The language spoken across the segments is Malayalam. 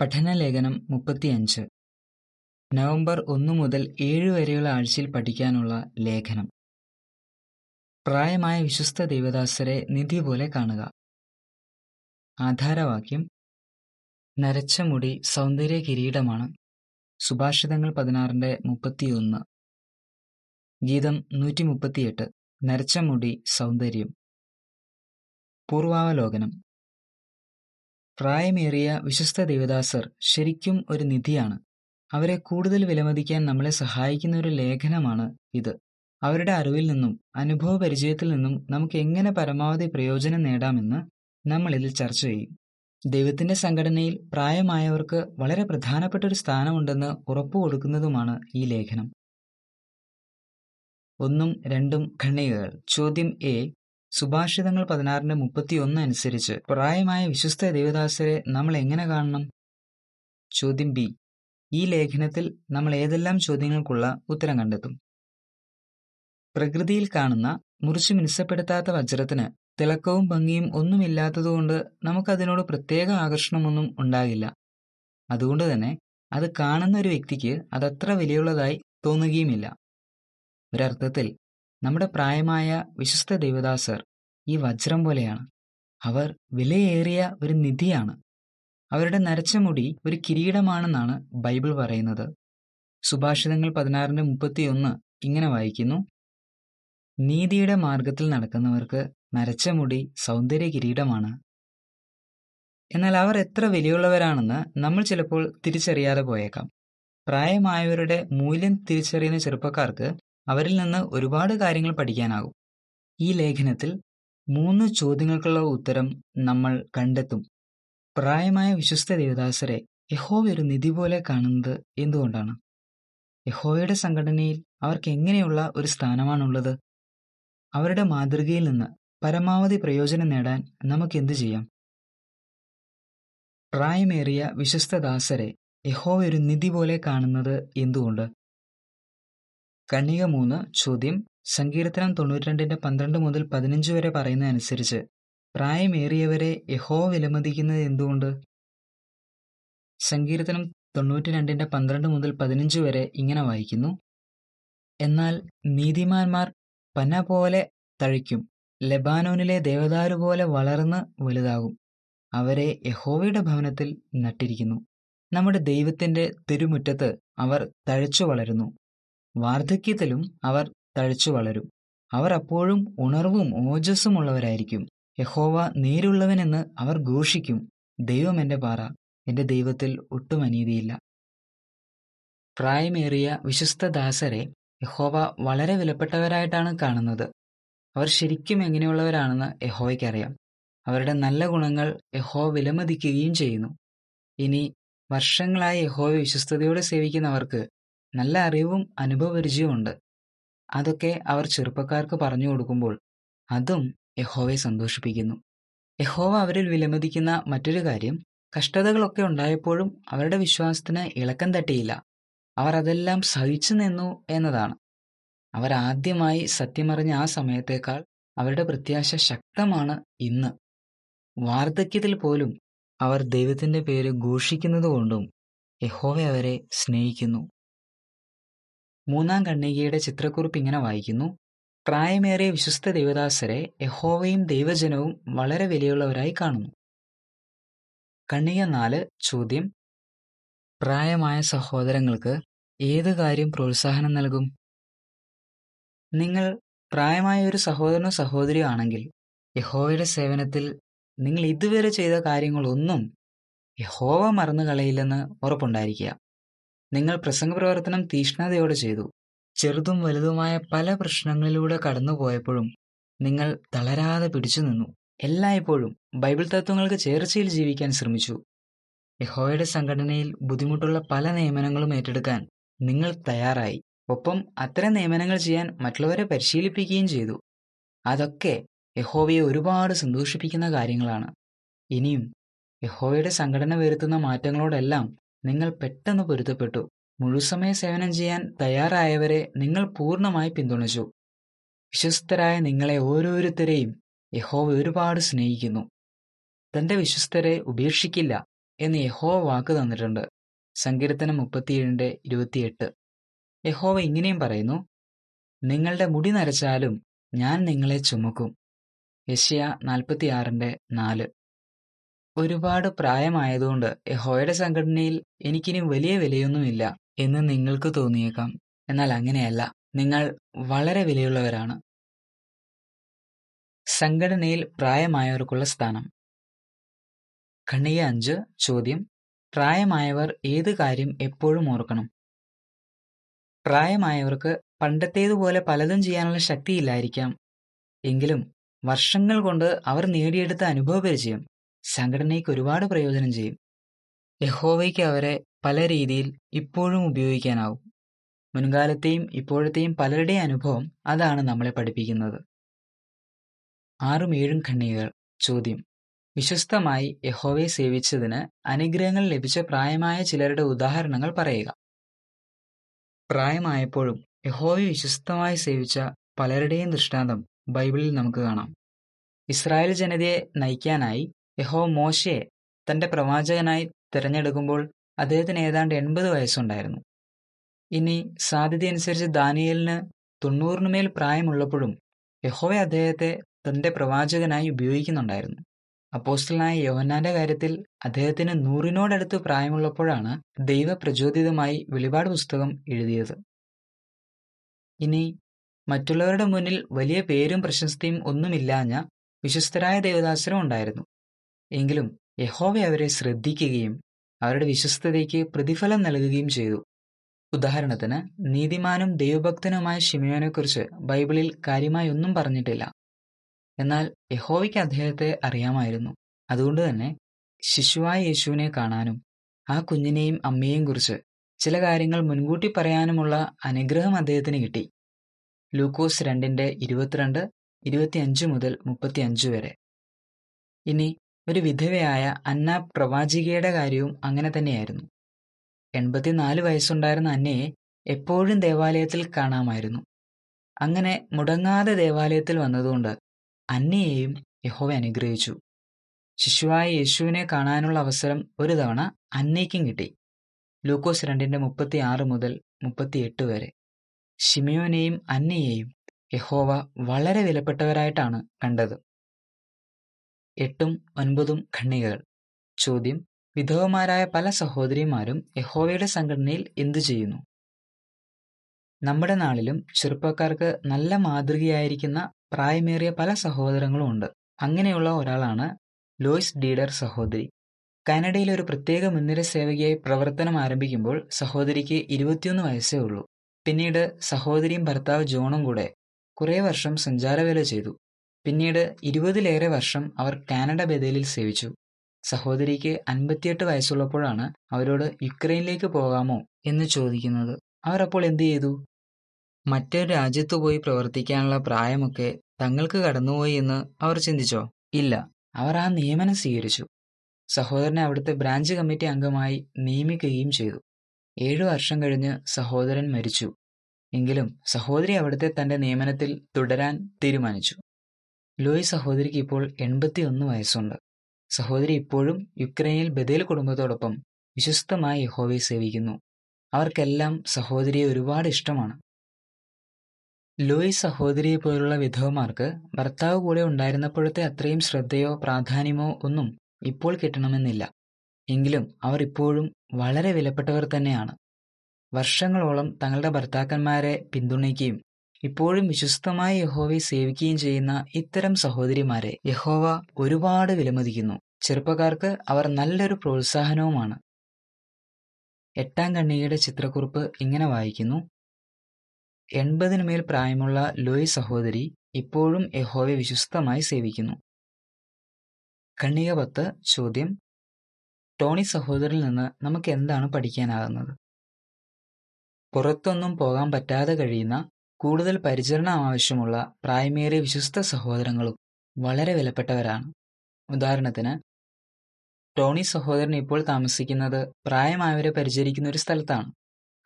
പഠനലേഖനം മുപ്പത്തിയഞ്ച്. നവംബർ ഒന്നു മുതൽ ഏഴ് വരെയുള്ള ആഴ്ചയിൽ പഠിക്കാനുള്ള ലേഖനം. പ്രായമായ വിശ്വസ്ത ദേവദാസരെ നിധി പോലെ കാണുക. ആധാരവാക്യം. നരച്ച മുടി സൗന്ദര്യ കിരീടമാണ്. സുഭാഷിതങ്ങൾ പതിനാറിന്റെ മുപ്പത്തിയൊന്ന്. ഗീതം നൂറ്റി മുപ്പത്തിയെട്ട് നരച്ച മുടി സൗന്ദര്യം. പൂർവാവലോകനം. പ്രായമേറിയ വിശ്വസ്ത ദേവദാസർ ശരിക്കും ഒരു നിധിയാണ്. അവരെ കൂടുതൽ വിലമതിക്കാൻ നമ്മളെ സഹായിക്കുന്ന ഒരു ലേഖനമാണ് ഇത്. അവരുടെ അറിവിൽ നിന്നും അനുഭവ പരിചയത്തിൽ നിന്നും നമുക്ക് എങ്ങനെ പരമാവധി പ്രയോജനം നേടാമെന്ന് നമ്മൾ ഇതിൽ ചർച്ച ചെയ്യും. ദൈവത്തിന്റെ സംഘടനയിൽ പ്രായമായവർക്ക് വളരെ പ്രധാനപ്പെട്ട ഒരു സ്ഥാനമുണ്ടെന്ന് ഉറപ്പു കൊടുക്കുന്നതുമാണ് ഈ ലേഖനം. ഒന്നും രണ്ടും ഖണ്ഡികകൾ. ചോദ്യം എ സുഭാഷിതങ്ങൾ പതിനാറിന്റെ മുപ്പത്തിയൊന്ന് അനുസരിച്ച് പ്രായമായ വിശ്വസ്ത ദേവദാസരെ നമ്മൾ എങ്ങനെ കാണണം? ചോദ്യം ബി. ഈ ലേഖനത്തിൽ നമ്മൾ ഏതെല്ലാം ചോദ്യങ്ങൾക്കുള്ള ഉത്തരം കണ്ടെത്തും? പ്രകൃതിയിൽ കാണുന്ന മുറിച്ചു മിനുസപ്പെടുത്താത്ത വജ്രത്തിന് തിളക്കവും ഭംഗിയും ഒന്നുമില്ലാത്തതുകൊണ്ട് നമുക്കതിനോട് പ്രത്യേക ആകർഷണമൊന്നും ഉണ്ടാകില്ല. അതുകൊണ്ട് തന്നെ അത് കാണുന്ന ഒരു വ്യക്തിക്ക് അതത്ര വിലയുള്ളതായി തോന്നുകയുമില്ല. ഒരർത്ഥത്തിൽ നമ്മുടെ പ്രായമായ വിശ്വസ്ത ദേവദാസർ ഈ വജ്രം പോലെയാണ്. അവർ വിലയേറിയ ഒരു നിധിയാണ്. അവരുടെ നരച്ച മുടി ഒരു കിരീടമാണെന്നാണ് ബൈബിൾ പറയുന്നത്. സുഭാഷിതങ്ങൾ പതിനാറിന്റെ മുപ്പത്തിയൊന്ന് ഇങ്ങനെ വായിക്കുന്നു. നീതിയുടെ മാർഗത്തിൽ നടക്കുന്നവർക്ക് നരച്ച മുടി സൗന്ദര്യ കിരീടമാണ്. എന്നാൽ അവർ എത്ര വിലയുള്ളവരാണെന്ന് നമ്മൾ ചിലപ്പോൾ തിരിച്ചറിയാതെ പോയേക്കാം. പ്രായമായവരുടെ മൂല്യം തിരിച്ചറിയുന്ന ചെറുപ്പക്കാർക്ക് അവരിൽ നിന്ന് ഒരുപാട് കാര്യങ്ങൾ പഠിക്കാനാകും. ഈ ലേഖനത്തിൽ മൂന്ന് ചോദ്യങ്ങൾക്കുള്ള ഉത്തരം നമ്മൾ കണ്ടെത്തും. പ്രായമായ വിശ്വസ്ത ദേവദാസരെ യഹോവ ഒരു നിധി പോലെ കാണുന്നത് എന്തുകൊണ്ടാണ്? യഹോവയുടെ സംഘടനയിൽ അവർക്ക് എങ്ങനെയുള്ള ഒരു സ്ഥാനമാണുള്ളത്? അവരുടെ മാതൃകയിൽ നിന്ന് പരമാവധി പ്രയോജനം നേടാൻ നമുക്ക് എന്തു ചെയ്യാം? പ്രായമേറിയ വിശ്വസ്തദാസരെ യഹോവ ഒരു നിധി പോലെ കാണുന്നത് എന്തുകൊണ്ട്? കണ്ണിക മൂന്ന് ചോദ്യം. സങ്കീർത്തനം തൊണ്ണൂറ്റിരണ്ടിന്റെ പന്ത്രണ്ട് മുതൽ പതിനഞ്ച് വരെ പറയുന്നതനുസരിച്ച് പ്രായമേറിയവരെ യഹോ വിലമതിക്കുന്നത് എന്തുകൊണ്ട്? സങ്കീർത്തനം തൊണ്ണൂറ്റിരണ്ടിന്റെ പന്ത്രണ്ട് മുതൽ പതിനഞ്ച് വരെ ഇങ്ങനെ വായിക്കുന്നു. എന്നാൽ നീതിമാന്മാർ പന പോലെ തഴിക്കും ലെബാനോനിലെ ദേവദാരു പോലെ വളർന്ന് വലുതാകും. അവരെ യഹോവയുടെ ഭവനത്തിൽ നട്ടിരിക്കുന്നു. നമ്മുടെ ദൈവത്തിന്റെ തിരുമുറ്റത്ത് അവർ തഴച്ചു വളരുന്നു. വാർദ്ധക്യത്തിലും അവർ തഴച്ചു വളരും. അവർ അപ്പോഴും ഉണർവും ഓജസ്സും ഉള്ളവരായിരിക്കും യഹോവ നേരുള്ളവനെന്ന് അവർ ഘോഷിക്കും. ദൈവം എന്റെ പാറ എന്റെ ദൈവത്തിൽ ഒട്ടും അനീതിയില്ല. പ്രായമേറിയ വിശ്വസ്ത ദാസരെ യഹോവ വളരെ വിലപ്പെട്ടവരായിട്ടാണ് കാണുന്നത്. അവർ ശരിക്കും എങ്ങനെയുള്ളവരാണെന്ന് യഹോവയ്ക്കറിയാം. അവരുടെ നല്ല ഗുണങ്ങൾ യഹോ വിലമതിക്കുകയും ചെയ്യുന്നു. ഇനി വർഷങ്ങളായി യഹോവ വിശ്വസ്തയോടെ സേവിക്കുന്നവർക്ക് നല്ല അറിവും അനുഭവപരിചയവും ഉണ്ട്. അതൊക്കെ അവർ ചെറുപ്പക്കാർക്ക് പറഞ്ഞു കൊടുക്കുമ്പോൾ അതും യഹോവയെ സന്തോഷിപ്പിക്കുന്നു. യഹോവ അവരിൽ വിലമതിക്കുന്ന മറ്റൊരു കാര്യം കഷ്ടതകളൊക്കെ ഉണ്ടായപ്പോഴും അവരുടെ വിശ്വാസത്തിന് ഇളക്കം തട്ടിയില്ല. അവർ അതെല്ലാം സഹിച്ചു നിന്നു എന്നതാണ്. അവർ ആദ്യമായി സത്യമറിഞ്ഞ ആ സമയത്തേക്കാൾ അവരുടെ പ്രത്യാശ ശക്തമാണ് ഇന്ന്. വാർദ്ധക്യത്തിൽ പോലും അവർ ദൈവത്തിന്റെ പേര് ഘോഷിക്കുന്നത് കൊണ്ടും യഹോവ അവരെ സ്നേഹിക്കുന്നു. മൂന്നാം കണ്ണികയുടെ ചിത്രക്കുറിപ്പ് ഇങ്ങനെ വായിക്കുന്നു. പ്രായമേറിയ വിശ്വസ്ത ദേവദാസരെ യഹോവയും ദൈവജനവും വളരെ വിലയുള്ളവരായി കാണുന്നു. കണ്ണിക നാല് ചോദ്യം. പ്രായമായ സഹോദരങ്ങൾക്ക് ഏത് കാര്യം പ്രോത്സാഹനം നൽകും? നിങ്ങൾ പ്രായമായ ഒരു സഹോദരനോ സഹോദരിയോ ആണെങ്കിൽ യഹോവയുടെ സേവനത്തിൽ നിങ്ങൾ ഇതുവരെ ചെയ്ത കാര്യങ്ങളൊന്നും യഹോവ മറന്നു കളയില്ലെന്ന് ഉറപ്പുണ്ടായിരിക്കുക. നിങ്ങൾ പ്രസംഗപ്രവർത്തനം തീഷ്ണതയോടെ ചെയ്തു. ചെറുതും വലുതുമായ പല പ്രശ്നങ്ങളിലൂടെ കടന്നുപോയപ്പോഴും നിങ്ങൾ തളരാതെ പിടിച്ചു നിന്നു. എല്ലായ്പ്പോഴും ബൈബിൾ തത്വങ്ങൾക്ക് ചേർച്ചയിൽ ജീവിക്കാൻ ശ്രമിച്ചു. യഹോയുടെ സംഘടനയിൽ ബുദ്ധിമുട്ടുള്ള പല നിയമനങ്ങളും ഏറ്റെടുക്കാൻ നിങ്ങൾ തയ്യാറായി. ഒപ്പം അത്തരം നിയമനങ്ങൾ ചെയ്യാൻ മറ്റുള്ളവരെ പരിശീലിപ്പിക്കുകയും ചെയ്തു. അതൊക്കെ യഹോവയെ ഒരുപാട് സന്തോഷിപ്പിക്കുന്ന കാര്യങ്ങളാണ്. ഇനിയും യഹോവയുടെ സംഘടന വരുത്തുന്ന മാറ്റങ്ങളോടെല്ലാം നിങ്ങൾ പെട്ടെന്ന് പൊരുത്തപ്പെട്ടു. മുഴുസമയ സേവനം ചെയ്യാൻ തയ്യാറായവരെ നിങ്ങൾ പൂർണമായി പിന്തുണച്ചു. വിശ്വസ്തരായ നിങ്ങളെ ഓരോരുത്തരെയും യഹോവ ഒരുപാട് സ്നേഹിക്കുന്നു. തന്റെ വിശ്വസ്തരെ ഉപേക്ഷിക്കില്ല എന്ന് യഹോവ വാക്ക് തന്നിട്ടുണ്ട്. സങ്കീർത്തനം മുപ്പത്തിയേഴിന്റെ ഇരുപത്തിയെട്ട്. യഹോവ ഇങ്ങനെയും പറയുന്നു നിങ്ങളുടെ മുടി നരച്ചാലും ഞാൻ നിങ്ങളെ ചുമക്കും. യശ്യ നാൽപ്പത്തിയാറിന്റെ നാല്. ഒരുപാട് പ്രായമായതുകൊണ്ട് യഹോയുടെ സംഘടനയിൽ എനിക്കിനി വലിയ വിലയൊന്നുമില്ല എന്ന് നിങ്ങൾക്ക് തോന്നിയേക്കാം. എന്നാൽ അങ്ങനെയല്ല. നിങ്ങൾ വളരെ വിലയുള്ളവരാണ്. സംഘടനയിൽ പ്രായമായവർക്കുള്ള സ്ഥാനം. ഖണ്ഡിക അഞ്ച് ചോദ്യം. പ്രായമായവർ ഏത് കാര്യം എപ്പോഴും ഓർക്കണം. പ്രായമായവർക്ക് പണ്ടത്തേതുപോലെ പലതും ചെയ്യാനുള്ള ശക്തിയില്ലായിരിക്കാം. എങ്കിലും വർഷങ്ങൾ കൊണ്ട് അവർ നേടിയെടുത്ത അനുഭവ പരിചയം സംഘടനയ്ക്ക് ഒരുപാട് പ്രയോജനം ചെയ്യും. യഹോവയ്ക്ക് അവരെ പല രീതിയിൽ ഇപ്പോഴും ഉപയോഗിക്കാനാവും. മുൻകാലത്തെയും ഇപ്പോഴത്തെയും പലരുടെയും അനുഭവം അതാണ് നമ്മളെ പഠിപ്പിക്കുന്നത്. ആറും ഏഴും ഖണ്ഡികകൾ. ചോദ്യം. വിശ്വസ്തമായി യഹോവയെ സേവിച്ചതിന് അനുഗ്രഹങ്ങൾ ലഭിച്ച പ്രായമായ ചിലരുടെ ഉദാഹരണങ്ങൾ പറയുക. പ്രായമായപ്പോഴും യഹോവയെ വിശ്വസ്തമായി സേവിച്ച പലരുടെയും ദൃഷ്ടാന്തം ബൈബിളിൽ നമുക്ക് കാണാം. ഇസ്രായേൽ ജനതയെ നയിക്കാനായി യഹോ മോശയെ തന്റെ പ്രവാചകനായി തിരഞ്ഞെടുക്കുമ്പോൾ അദ്ദേഹത്തിന് ഏതാണ്ട് എൺപത് വയസ്സുണ്ടായിരുന്നു. ഇനി സാധ്യതയനുസരിച്ച് ദാനിയലിന് തൊണ്ണൂറിനുമേൽ പ്രായമുള്ളപ്പോഴും യഹോവ അദ്ദേഹത്തെ തന്റെ പ്രവാചകനായി ഉപയോഗിക്കുന്നുണ്ടായിരുന്നു. അപ്പോസ്റ്റലായ യോഹന്നാന്റെ കാര്യത്തിൽ അദ്ദേഹത്തിന് നൂറിനോടടുത്ത് പ്രായമുള്ളപ്പോഴാണ് ദൈവപ്രചോദിതമായി വെളിപാട് പുസ്തകം എഴുതിയത്. ഇനി മറ്റുള്ളവരുടെ മുന്നിൽ വലിയ പേരും പ്രശസ്തിയും ഒന്നുമില്ലാഞ്ഞ വിശ്വസ്തരായ ദേവദാസരും ഉണ്ടായിരുന്നു. എങ്കിലും യഹോവ അവരെ ശ്രദ്ധിക്കുകയും അവരുടെ വിശ്വസ്തതയ്ക്ക് പ്രതിഫലം നൽകുകയും ചെയ്തു. ഉദാഹരണത്തിന് നീതിമാനും ദൈവഭക്തനുമായ ഷിമയോനെക്കുറിച്ച് ബൈബിളിൽ കാര്യമായി ഒന്നും പറഞ്ഞിട്ടില്ല. എന്നാൽ യഹോവയ്ക്ക് അദ്ദേഹത്തെ അറിയാമായിരുന്നു. അതുകൊണ്ട് തന്നെ ശിശുവായ യേശുവിനെ കാണാനും ആ കുഞ്ഞിനെയും അമ്മയെയും കുറിച്ച് ചില കാര്യങ്ങൾ മുൻകൂട്ടി പറയാനുമുള്ള അനുഗ്രഹം അദ്ദേഹത്തിന് കിട്ടി. ലൂക്കോസ് രണ്ടിന്റെ ഇരുപത്തിരണ്ട് ഇരുപത്തിയഞ്ച് മുതൽ മുപ്പത്തിയഞ്ച് വരെ. ഇനി ഒരു വിധവയായ അന്ന പ്രവാചികയുടെ കാര്യവും അങ്ങനെ തന്നെയായിരുന്നു. എൺപത്തിനാല് വയസ്സുണ്ടായിരുന്ന അന്നയെ എപ്പോഴും ദേവാലയത്തിൽ കാണാമായിരുന്നു. അങ്ങനെ മുടങ്ങാതെ ദേവാലയത്തിൽ വന്നതുകൊണ്ട് അന്നയെയും യഹോവ അനുഗ്രഹിച്ചു. ശിശുവായ യേശുവിനെ കാണാനുള്ള അവസരം ഒരു തവണ അന്നയ്ക്കും കിട്ടി. ലൂക്കോസ് രണ്ടിന്റെ മുപ്പത്തി ആറ് മുതൽ മുപ്പത്തിയെട്ട് വരെ. ഷിമിയോനെയും അന്നയെയും യഹോവ വളരെ വിലപ്പെട്ടവരായിട്ടാണ് കണ്ടത്. എട്ടും ഒൻപതും ഖണ്ണികകൾ ചോദ്യം വിധവമാരായ പല സഹോദരിമാരും യഹോവയുടെ സംഘടനയിൽ എന്തു ചെയ്യുന്നു? നമ്മുടെ നാളിലും ചെറുപ്പക്കാർക്ക് നല്ല മാതൃകയായിരിക്കുന്ന പ്രായമേറിയ പല സഹോദരങ്ങളും ഉണ്ട്. അങ്ങനെയുള്ള ഒരാളാണ് ലോയിസ് ഡീഡർ സഹോദരി. കാനഡയിലെ ഒരു പ്രത്യേക മുൻനിര സേവകയായി പ്രവർത്തനം ആരംഭിക്കുമ്പോൾ സഹോദരിക്ക് ഇരുപത്തിയൊന്ന് വയസ്സേ ഉള്ളൂ. പിന്നീട് സഹോദരിയും ഭർത്താവ് ജോണും കൂടെ കുറേ വർഷം സഞ്ചാരവേല ചെയ്തു. പിന്നീട് ഇരുപതിലേറെ വർഷം അവർ കാനഡ ബദേലിൽ സേവിച്ചു. സഹോദരിക്ക് അൻപത്തിയെട്ട് വയസ്സുള്ളപ്പോഴാണ് അവരോട് യുക്രൈനിലേക്ക് പോകാമോ എന്ന് ചോദിക്കുന്നത്. അവർ അപ്പോൾ എന്തു ചെയ്തു? മറ്റൊരു രാജ്യത്ത് പോയി പ്രവർത്തിക്കാനുള്ള പ്രായമൊക്കെ തങ്ങൾക്ക് കടന്നുപോയി എന്ന് അവർ ചിന്തിച്ചോ? ഇല്ല. അവർ ആ നിയമനം സ്വീകരിച്ചു. സഹോദരനെ അവിടുത്തെ ബ്രാഞ്ച് കമ്മിറ്റി അംഗമായി നിയമിക്കുകയും ചെയ്തു. ഏഴു വർഷം കഴിഞ്ഞ് സഹോദരൻ മരിച്ചു. എങ്കിലും സഹോദരി അവിടുത്തെ തന്റെ നിയമനത്തിൽ തുടരാൻ തീരുമാനിച്ചു. ലോയ് സഹോദരിക്ക് ഇപ്പോൾ എൺപത്തിയൊന്ന് വയസ്സുണ്ട്. സഹോദരി ഇപ്പോഴും യുക്രൈനിൽ ബദേൽ കുടുംബത്തോടൊപ്പം വിശ്വസ്തമായി യഹോവയെ സേവിക്കുന്നു. അവർക്കെല്ലാം സഹോദരിയെ ഒരുപാട് ഇഷ്ടമാണ്. ലോയ് സഹോദരിയെ പോലുള്ള വിധവമാർക്ക് ഭർത്താവ് കൂടെ ഉണ്ടായിരുന്നപ്പോഴത്തെ അത്രയും ശ്രദ്ധയോ പ്രാധാന്യമോ ഒന്നും ഇപ്പോൾ കിട്ടണമെന്നില്ല. എങ്കിലും അവർ ഇപ്പോഴും വളരെ വിലപ്പെട്ടവർ തന്നെയാണ്. വർഷങ്ങളോളം തങ്ങളുടെ ഭർത്താക്കന്മാരെ പിന്തുണയ്ക്കുകയും ഇപ്പോഴും വിശ്വസ്തമായി യഹോവയെ സേവിക്കുകയും ചെയ്യുന്ന ഇത്തരം സഹോദരിമാരെ യഹോവ ഒരുപാട് വിലമതിക്കുന്നു. ചെറുപ്പക്കാർക്ക് അവർ നല്ലൊരു പ്രോത്സാഹനവുമാണ്. എട്ടാം കണ്ണിയുടെ ചിത്രക്കുറിപ്പ് ഇങ്ങനെ വായിക്കുന്നു. എൺപതിനുമേൽ പ്രായമുള്ള ലോയ് സഹോദരി ഇപ്പോഴും യഹോവയെ വിശ്വസ്തമായി സേവിക്കുന്നു. കണ്ണിക പത്ത് ചോദ്യം. ടോണി സഹോദരിൽ നിന്ന് നമുക്ക് എന്താണ് പഠിക്കാനാകുന്നത്? പുറത്തൊന്നും പോകാൻ പറ്റാതെ കഴിയുന്ന കൂടുതൽ പരിചരണം ആവശ്യമുള്ള പ്രായമേറിയ വിശ്വസ്ത സഹോദരങ്ങളും വളരെ വിലപ്പെട്ടവരാണ്. ഉദാഹരണത്തിന് ടോണി സഹോദരൻ ഇപ്പോൾ താമസിക്കുന്നത് പ്രായമായവരെ പരിചരിക്കുന്ന ഒരു സ്ഥലത്താണ്.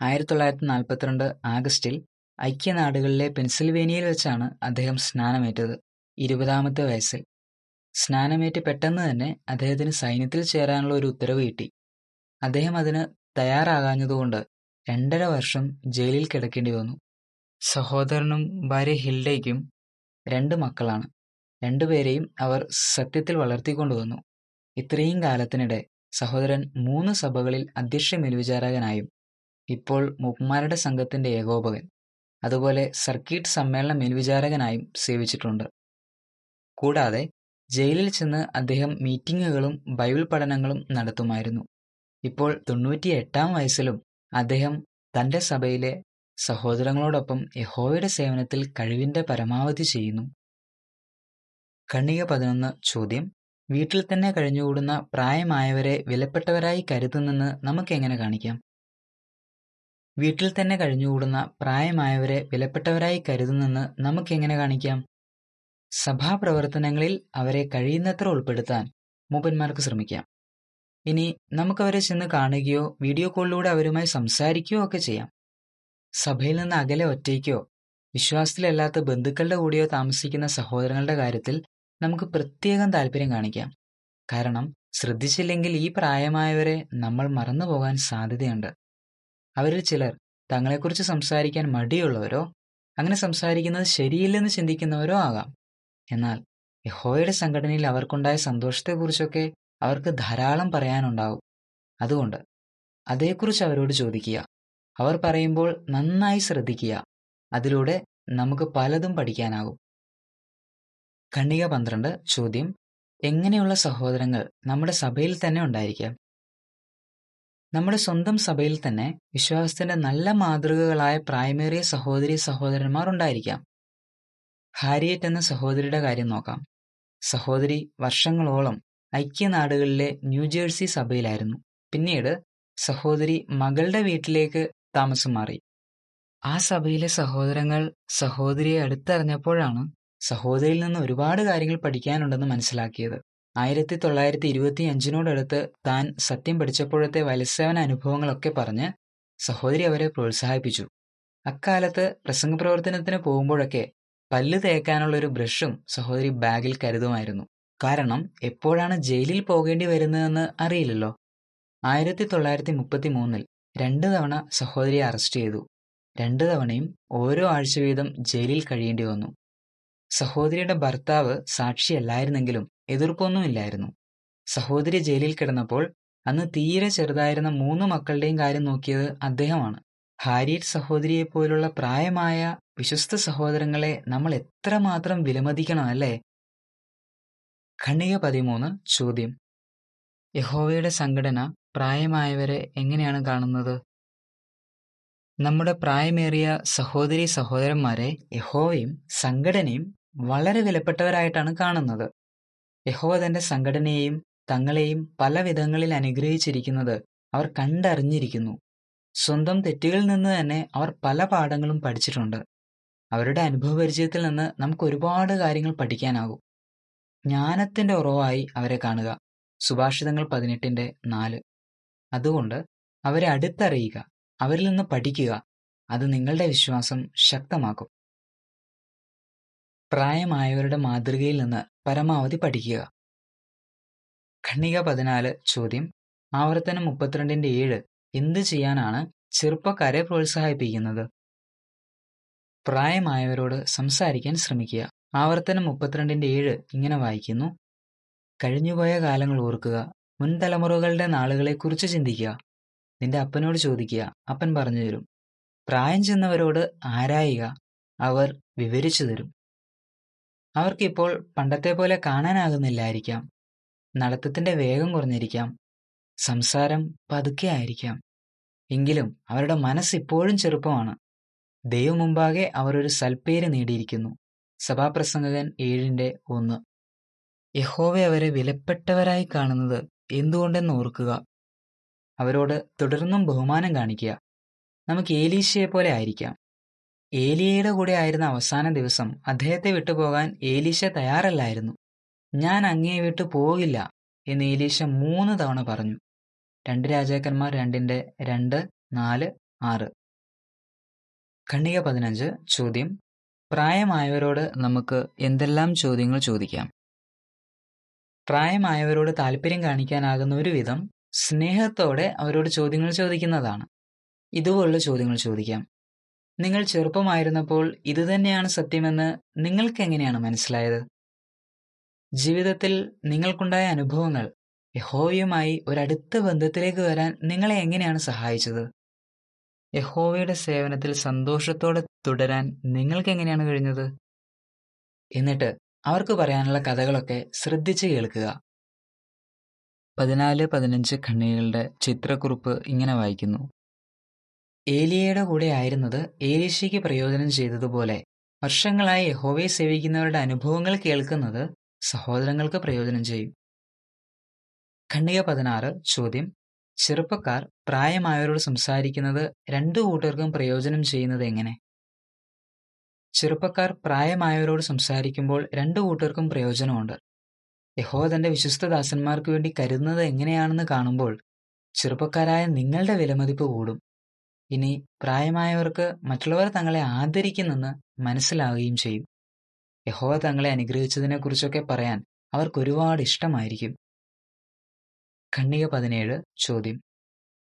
ആയിരത്തി തൊള്ളായിരത്തി നാൽപ്പത്തിരണ്ട് ആഗസ്റ്റിൽ ഐക്യനാടുകളിലെ പെൻസിൽവേനിയയിൽ വെച്ചാണ് അദ്ദേഹം സ്നാനമേറ്റത് ഇരുപതാമത്തെ വയസ്സിൽ. സ്നാനമേറ്റ് പെട്ടെന്ന് തന്നെ അദ്ദേഹത്തിന് സൈന്യത്തിൽ ചേരാനുള്ള ഒരു ഉത്തരവ് കിട്ടി. അദ്ദേഹം അതിന് തയ്യാറാകാഞ്ഞതുകൊണ്ട് രണ്ടര വർഷം ജയിലിൽ കിടക്കേണ്ടി വന്നു. സഹോദരനും ഭാര്യ ഹിൽഡയ്ക്കും രണ്ട് മക്കളാണ്. രണ്ടുപേരെയും അവർ സത്യത്തിൽ വളർത്തിക്കൊണ്ടുവന്നു. ഇത്രയും കാലത്തിനിടെ സഹോദരൻ മൂന്ന് സഭകളിൽ അധ്യക്ഷ മേൽവിചാരകനായും ഇപ്പോൾ മുപ്പന്മാരുടെ സംഘത്തിന്റെ ഏകോപകൻ അതുപോലെ സർക്കിട്ട് സമ്മേളന മേൽവിചാരകനായും സേവിച്ചിട്ടുണ്ട്. കൂടാതെ ജയിലിൽ ചെന്ന് അദ്ദേഹം മീറ്റിങ്ങുകളും ബൈബിൾ പഠനങ്ങളും നടത്തുമായിരുന്നു. ഇപ്പോൾ തൊണ്ണൂറ്റി എട്ടാം വയസ്സിലും അദ്ദേഹം തന്റെ സഭയിലെ സഹോദരങ്ങളോടൊപ്പം യഹോവയുടെ സേവനത്തിൽ കഴിവിന്റെ പരമാവധി ചെയ്യുന്നു. കണ്ണിക പതിനൊന്ന് ചോദ്യം. വീട്ടിൽ തന്നെ കഴിഞ്ഞുകൂടുന്ന പ്രായമായവരെ വിലപ്പെട്ടവരായി കരുതുന്നെന്ന് നമുക്ക് എങ്ങനെ കാണിക്കാം? വീട്ടിൽ തന്നെ കഴിഞ്ഞുകൂടുന്ന പ്രായമായവരെ വിലപ്പെട്ടവരായി കരുതുന്നെന്ന് നമുക്ക് എങ്ങനെ കാണിക്കാം? സഭാപ്രവർത്തനങ്ങളിൽ അവരെ കഴിയുന്നത്ര ഉൾപ്പെടുത്താൻ മൂപ്പന്മാർക്ക് ശ്രമിക്കാം. ഇനി നമുക്കവരെ ചെന്ന് കാണുകയോ വീഡിയോ കോളിലൂടെ അവരുമായി സംസാരിക്കുകയോ ഒക്കെ ചെയ്യാം. സഭയിൽ നിന്ന് അകലെ ഒറ്റയ്ക്കോ വിശ്വാസത്തിലല്ലാത്ത ബന്ധുക്കളുടെ കൂടെയോ താമസിക്കുന്ന സഹോദരങ്ങളുടെ കാര്യത്തിൽ നമുക്ക് പ്രത്യേകം താല്പര്യം കാണിക്കാം. കാരണം ശ്രദ്ധിച്ചില്ലെങ്കിൽ ഈ പ്രായമായവരെ നമ്മൾ മറന്നു പോകാൻ സാധ്യതയുണ്ട്. അവരിൽ ചിലർ തങ്ങളെക്കുറിച്ച് സംസാരിക്കാൻ മടിയുള്ളവരോ അങ്ങനെ സംസാരിക്കുന്നത് ശരിയില്ലെന്ന് ചിന്തിക്കുന്നവരോ ആകാം. എന്നാൽ യഹോയുടെ സംഘടനയിൽ അവർക്കുണ്ടായ സന്തോഷത്തെക്കുറിച്ചൊക്കെ അവർക്ക് ധാരാളം പറയാനുണ്ടാവും. അതുകൊണ്ട് അതേക്കുറിച്ച് അവരോട് ചോദിക്കുക. അവർ പറയുമ്പോൾ നന്നായി ശ്രദ്ധിക്കുക. അതിലൂടെ നമുക്ക് പലതും പഠിക്കാനാകും. ഖണ്ഡിക പന്ത്രണ്ട് ചോദ്യം. എങ്ങനെയുള്ള സഹോദരങ്ങൾ നമ്മുടെ സഭയിൽ തന്നെ ഉണ്ടായിരിക്കാം? നമ്മുടെ സ്വന്തം സഭയിൽ തന്നെ വിശ്വാസത്തിന്റെ നല്ല മാതൃകകളായ പ്രൈമറി സഹോദരി സഹോദരന്മാർ ഉണ്ടായിരിക്കാം. ഹാരിയറ്റ് എന്ന സഹോദരിയുടെ കാര്യം നോക്കാം. സഹോദരി വർഷങ്ങളോളം ഐക്യനാടുകളിലെ ന്യൂജേഴ്സി സഭയിലായിരുന്നു. പിന്നീട് സഹോദരി മകളുടെ വീട്ടിലേക്ക് താമസം മാറി. ആ സഭയിലെ സഹോദരങ്ങൾ സഹോദരിയെ അടുത്തറിഞ്ഞപ്പോഴാണ് സഹോദരിയിൽ നിന്ന് ഒരുപാട് കാര്യങ്ങൾ പഠിക്കാനുണ്ടെന്ന് മനസ്സിലാക്കിയത്. ആയിരത്തി തൊള്ളായിരത്തി ഇരുപത്തി അഞ്ചിനോടടുത്ത് താൻ സത്യം പഠിച്ചപ്പോഴത്തെ വലസേവന അനുഭവങ്ങളൊക്കെ പറഞ്ഞ് സഹോദരി അവരെ പ്രോത്സാഹിപ്പിച്ചു. അക്കാലത്ത് പ്രസംഗ പ്രവർത്തനത്തിന് പോകുമ്പോഴൊക്കെ പല്ല് തേക്കാനുള്ള ഒരു ബ്രഷും സഹോദരി ബാഗിൽ കരുതുമായിരുന്നു. കാരണം എപ്പോഴാണ് ജയിലിൽ പോകേണ്ടി വരുന്നതെന്ന് അറിയില്ലല്ലോ. ആയിരത്തി തൊള്ളായിരത്തി മുപ്പത്തി മൂന്നിൽ രണ്ട് തവണ സഹോദരിയെ അറസ്റ്റ് ചെയ്തു. രണ്ടു തവണയും ഓരോ ആഴ്ച വീതം ജയിലിൽ കഴിയേണ്ടി വന്നു. സഹോദരിയുടെ ഭർത്താവ് സാക്ഷിയല്ലായിരുന്നെങ്കിലും എതിർപ്പൊന്നുമില്ലായിരുന്നു. സഹോദരി ജയിലിൽ കിടന്നപ്പോൾ അന്ന് തീരെ ചെറുതായിരുന്ന മൂന്ന് മക്കളുടെയും കാര്യം നോക്കിയത് അദ്ദേഹമാണ്. ഹാരിയറ്റ് സഹോദരിയെ പോലുള്ള പ്രായമായ വിശ്വസ്ത സഹോദരങ്ങളെ നമ്മൾ എത്രമാത്രം വിലമതിക്കണം അല്ലേ? ഖണ്ണിക പതിമൂന്ന് ചോദ്യം. യഹോവയുടെ സംഘടന പ്രായമായവരെ എങ്ങനെയാണ് കാണുന്നത്? നമ്മുടെ പ്രായമേറിയ സഹോദരി സഹോദരന്മാരെ യഹോവയും സംഘടനയും വളരെ വിലപ്പെട്ടവരായിട്ടാണ് കാണുന്നത്. യഹോവ തന്റെ സംഘടനയെയും തങ്ങളെയും പല വിധങ്ങളിൽ അനുഗ്രഹിച്ചിരിക്കുന്നത് അവർ കണ്ടറിഞ്ഞിരിക്കുന്നു. സ്വന്തം തെറ്റുകളിൽ നിന്ന് തന്നെ അവർ പല പാഠങ്ങളും പഠിച്ചിട്ടുണ്ട്. അവരുടെ അനുഭവപരിചയത്തിൽ നിന്ന് നമുക്ക് ഒരുപാട് കാര്യങ്ങൾ പഠിക്കാനാകും. ജ്ഞാനത്തിന്റെ ഉറവായി അവരെ കാണുക. സുഭാഷിതങ്ങൾ പതിനെട്ടിന്റെ നാല്. അതുകൊണ്ട് അവരെ അടുത്തറിയുക അവരിൽ നിന്ന് പഠിക്കുക. അത് നിങ്ങളുടെ വിശ്വാസം ശക്തമാക്കും. പ്രായമായവരുടെ മാതൃകയിൽ നിന്ന് പരമാവധി പഠിക്കുക. ഖണ്ണിക പതിനാല് ചോദ്യം. ആവർത്തനം മുപ്പത്തിരണ്ടിന്റെ ഏഴ്. എന്ത് ചെയ്യാനാണ് ചെറുപ്പക്കാരെ പ്രോത്സാഹിപ്പിക്കുന്നത്? പ്രായമായവരോട് സംസാരിക്കാൻ ശ്രമിക്കുക. ആവർത്തനം മുപ്പത്തിരണ്ടിന്റെ ഏഴ് ഇങ്ങനെ വായിക്കുന്നു. കഴിഞ്ഞുപോയ കാലങ്ങൾ ഓർക്കുക. മുൻ തലമുറകളുടെ നാളുകളെക്കുറിച്ച് ചിന്തിക്കുക. നിന്റെ അപ്പനോട് ചോദിക്കുക. അപ്പൻ പറഞ്ഞു തരും. പ്രായം ചെന്നവരോട് ആരായുക? അവർ വിവരിച്ചു തരും. അവർക്കിപ്പോൾ പണ്ടത്തെ പോലെ കാണാനാകുന്നില്ലായിരിക്കാം. നടത്തത്തിന്റെ വേഗം കുറഞ്ഞിരിക്കാം. സംസാരം പതുക്കെ ആയിരിക്കാം. എങ്കിലും അവരുടെ മനസ്സ് ഇപ്പോഴും ചെറുപ്പമാണ്. ദൈവം മുമ്പാകെ അവർ ഒരു സൽപ്പേര് നേടിയിരിക്കുന്നു. സഭാപ്രസംഗകൻ ഏഴിന്റെ ഒന്ന്. യഹോവെ അവരെ വിലപ്പെട്ടവരായി കാണുന്നത് എന്തുകൊണ്ടെന്ന് ഓർക്കുക. അവരോട് തുടർന്നും ബഹുമാനം കാണിക്കുക. നമുക്ക് ഏലീശയെ പോലെ ആയിരിക്കാം. ഏലിയയുടെ കൂടെ ആയിരുന്ന അവസാന ദിവസം അദ്ദേഹത്തെ വിട്ടുപോകാൻ ഏലീശ തയ്യാറല്ലായിരുന്നു. ഞാൻ അങ്ങേ വിട്ടു പോകില്ല എന്ന് ഏലീശ മൂന്ന് തവണ പറഞ്ഞു. രണ്ട് രാജാക്കന്മാർ രണ്ടിന്റെ രണ്ട് നാല് ആറ്. ഖണ്ഡിക പതിനഞ്ച് ചോദ്യം. പ്രായമായവരോട് നമുക്ക് എന്തെല്ലാം ചോദ്യങ്ങൾ ചോദിക്കാം? പ്രായമായവരോട് താല്പര്യം കാണിക്കാനാകുന്ന ഒരു വിധം സ്നേഹത്തോടെ അവരോട് ചോദ്യങ്ങൾ ചോദിക്കുന്നതാണ്. ഇതുപോലുള്ള ചോദ്യങ്ങൾ ചോദിക്കാം. നിങ്ങൾ ചെറുപ്പമായിരുന്നപ്പോൾ ഇതുതന്നെയാണ് സത്യമെന്ന് നിങ്ങൾക്ക് എങ്ങനെയാണ് മനസ്സിലായത്? ജീവിതത്തിൽ നിങ്ങൾക്കുണ്ടായ അനുഭവങ്ങൾ യഹോവയുമായി ഒരടുത്ത ബന്ധത്തിലേക്ക് വരാൻ നിങ്ങളെ എങ്ങനെയാണ് സഹായിച്ചത്? യഹോവയുടെ സേവനത്തിൽ സന്തോഷത്തോടെ തുടരാൻ നിങ്ങൾക്ക് എങ്ങനെയാണ് കഴിഞ്ഞത്? എന്നിട്ട് അവർക്ക് പറയാനുള്ള കഥകളൊക്കെ ശ്രദ്ധിച്ച് കേൾക്കുക. പതിനാല് പതിനഞ്ച് ഖണ്ണികളുടെ ചിത്രക്കുറിപ്പ് ഇങ്ങനെ വായിക്കുന്നു. ഏലിയയുടെ കൂടെ ആയിരുന്നത് ഏലീശയ്ക്ക് പ്രയോജനം ചെയ്തതുപോലെ വർഷങ്ങളായി യഹോവയെ സേവിക്കുന്നവരുടെ അനുഭവങ്ങൾ കേൾക്കുന്നത് സഹോദരങ്ങൾക്ക് പ്രയോജനം ചെയ്യും. ഖണ്ണിക പതിനാറ് ചോദ്യം. ചെറുപ്പക്കാർ പ്രായമായവരോട് സംസാരിക്കുന്നത് രണ്ടു കൂട്ടർക്കും പ്രയോജനം ചെയ്യുന്നത് എങ്ങനെ? ചെറുപ്പക്കാർ പ്രായമായവരോട് സംസാരിക്കുമ്പോൾ രണ്ടു കൂട്ടർക്കും പ്രയോജനമുണ്ട്. യഹോ തന്റെ വിശ്വസ്തദാസന്മാർക്ക് വേണ്ടി കരുതുന്നത് എങ്ങനെയാണെന്ന് കാണുമ്പോൾ ചെറുപ്പക്കാരായ നിങ്ങളുടെ വിലമതിപ്പ് കൂടും. ഇനി പ്രായമായവർക്ക് മറ്റുള്ളവർ തങ്ങളെ ആദരിക്കുന്നെന്ന് മനസ്സിലാവുകയും ചെയ്യും. യഹോവ തങ്ങളെ അനുഗ്രഹിച്ചതിനെക്കുറിച്ചൊക്കെ പറയാൻ അവർക്കൊരുപാട് ഇഷ്ടമായിരിക്കും. ഖണ്ണിക പതിനേഴ് ചോദ്യം.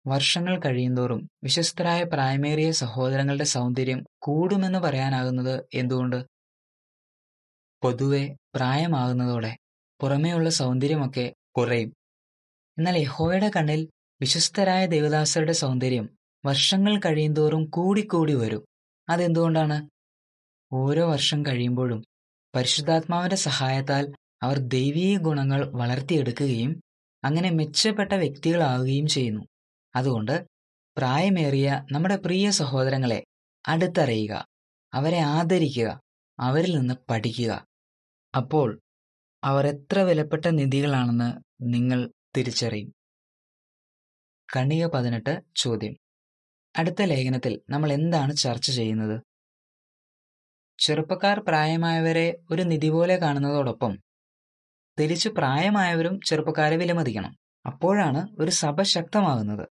വർഷങ്ങൾ കഴിയുന്തോറും വിശ്വസ്തരായ പ്രായമേറിയ സഹോദരങ്ങളുടെ സൗന്ദര്യം കൂടുമെന്ന് പറയാനാകുന്നത് എന്തുകൊണ്ട്? പൊതുവെ പ്രായമാകുന്നതോടെ പുറമേയുള്ള സൗന്ദര്യമൊക്കെ കുറയും. എന്നാൽ യഹോയുടെ കണ്ണിൽ വിശ്വസ്തരായ ദേവദാസരുടെ സൗന്ദര്യം വർഷങ്ങൾ കഴിയുന്തോറും കൂടിക്കൂടി വരും. അതെന്തുകൊണ്ടാണ്? ഓരോ വർഷം കഴിയുമ്പോഴും പരിശുദ്ധാത്മാവിന്റെ സഹായത്താൽ അവർ ദൈവീയ ഗുണങ്ങൾ വളർത്തിയെടുക്കുകയും അങ്ങനെ മെച്ചപ്പെട്ട വ്യക്തികളാവുകയും ചെയ്യുന്നു. അതുകൊണ്ട് പ്രായമേറിയ നമ്മുടെ പ്രിയ സഹോദരങ്ങളെ അടുത്തറിയുക അവരെ ആദരിക്കുക അവരിൽ നിന്ന് പഠിക്കുക. അപ്പോൾ അവർ എത്ര വിലപ്പെട്ട നിധികളാണെന്ന് നിങ്ങൾ തിരിച്ചറിയും. കണിക പതിനെട്ട് ചോദ്യം. അടുത്ത ലേഖനത്തിൽ നമ്മൾ എന്താണ് ചർച്ച ചെയ്യുന്നത്? ചെറുപ്പക്കാർ പ്രായമായവരെ ഒരു നിധി പോലെ കാണുന്നതോടൊപ്പം തിരിച്ചു പ്രായമായവരും ചെറുപ്പക്കാരെ വിലമതിക്കണം. അപ്പോഴാണ് ഒരു സഭ ശക്തമാകുന്നത്.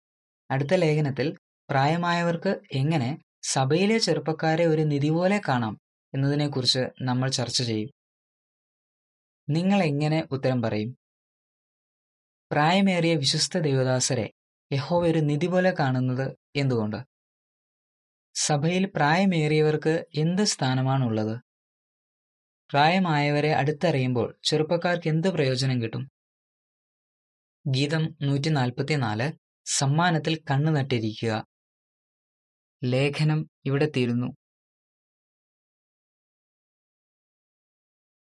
അടുത്ത ലേഖനത്തിൽ പ്രായമായവർക്ക് എങ്ങനെ സഭയിലെ ചെറുപ്പക്കാരെ ഒരു നിധി പോലെ കാണാം എന്നതിനെക്കുറിച്ച് നമ്മൾ ചർച്ച ചെയ്യും. നിങ്ങൾ എങ്ങനെ ഉത്തരം പറയും? പ്രായമേറിയ വിശ്വസ്ത ദേവദാസരെ യഹോവ ഒരു നിധി പോലെ കാണുന്നത് എന്തുകൊണ്ട്? സഭയിൽ പ്രായമേറിയവർക്ക് എന്ത് സ്ഥാനമാണുള്ളത്? പ്രായമായവരെ അടുത്തറിയുമ്പോൾ ചെറുപ്പക്കാർക്ക് എന്ത് പ്രയോജനം കിട്ടും? ഗീതം നൂറ്റി നാൽപ്പത്തിനാല് സമ്മാനത്തിൽ കണ്ണു നട്ടിരിക്കുക ലേഖനം ഇവിടെ തീരുന്നു.